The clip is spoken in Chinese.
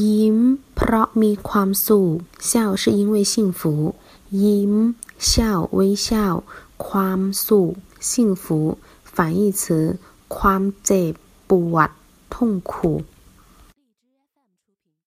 ยิ้มเพราะมีความสุข笑是因为幸福ยิ้ม笑微笑ความสุข幸福反义词ความเจ็บปวด痛苦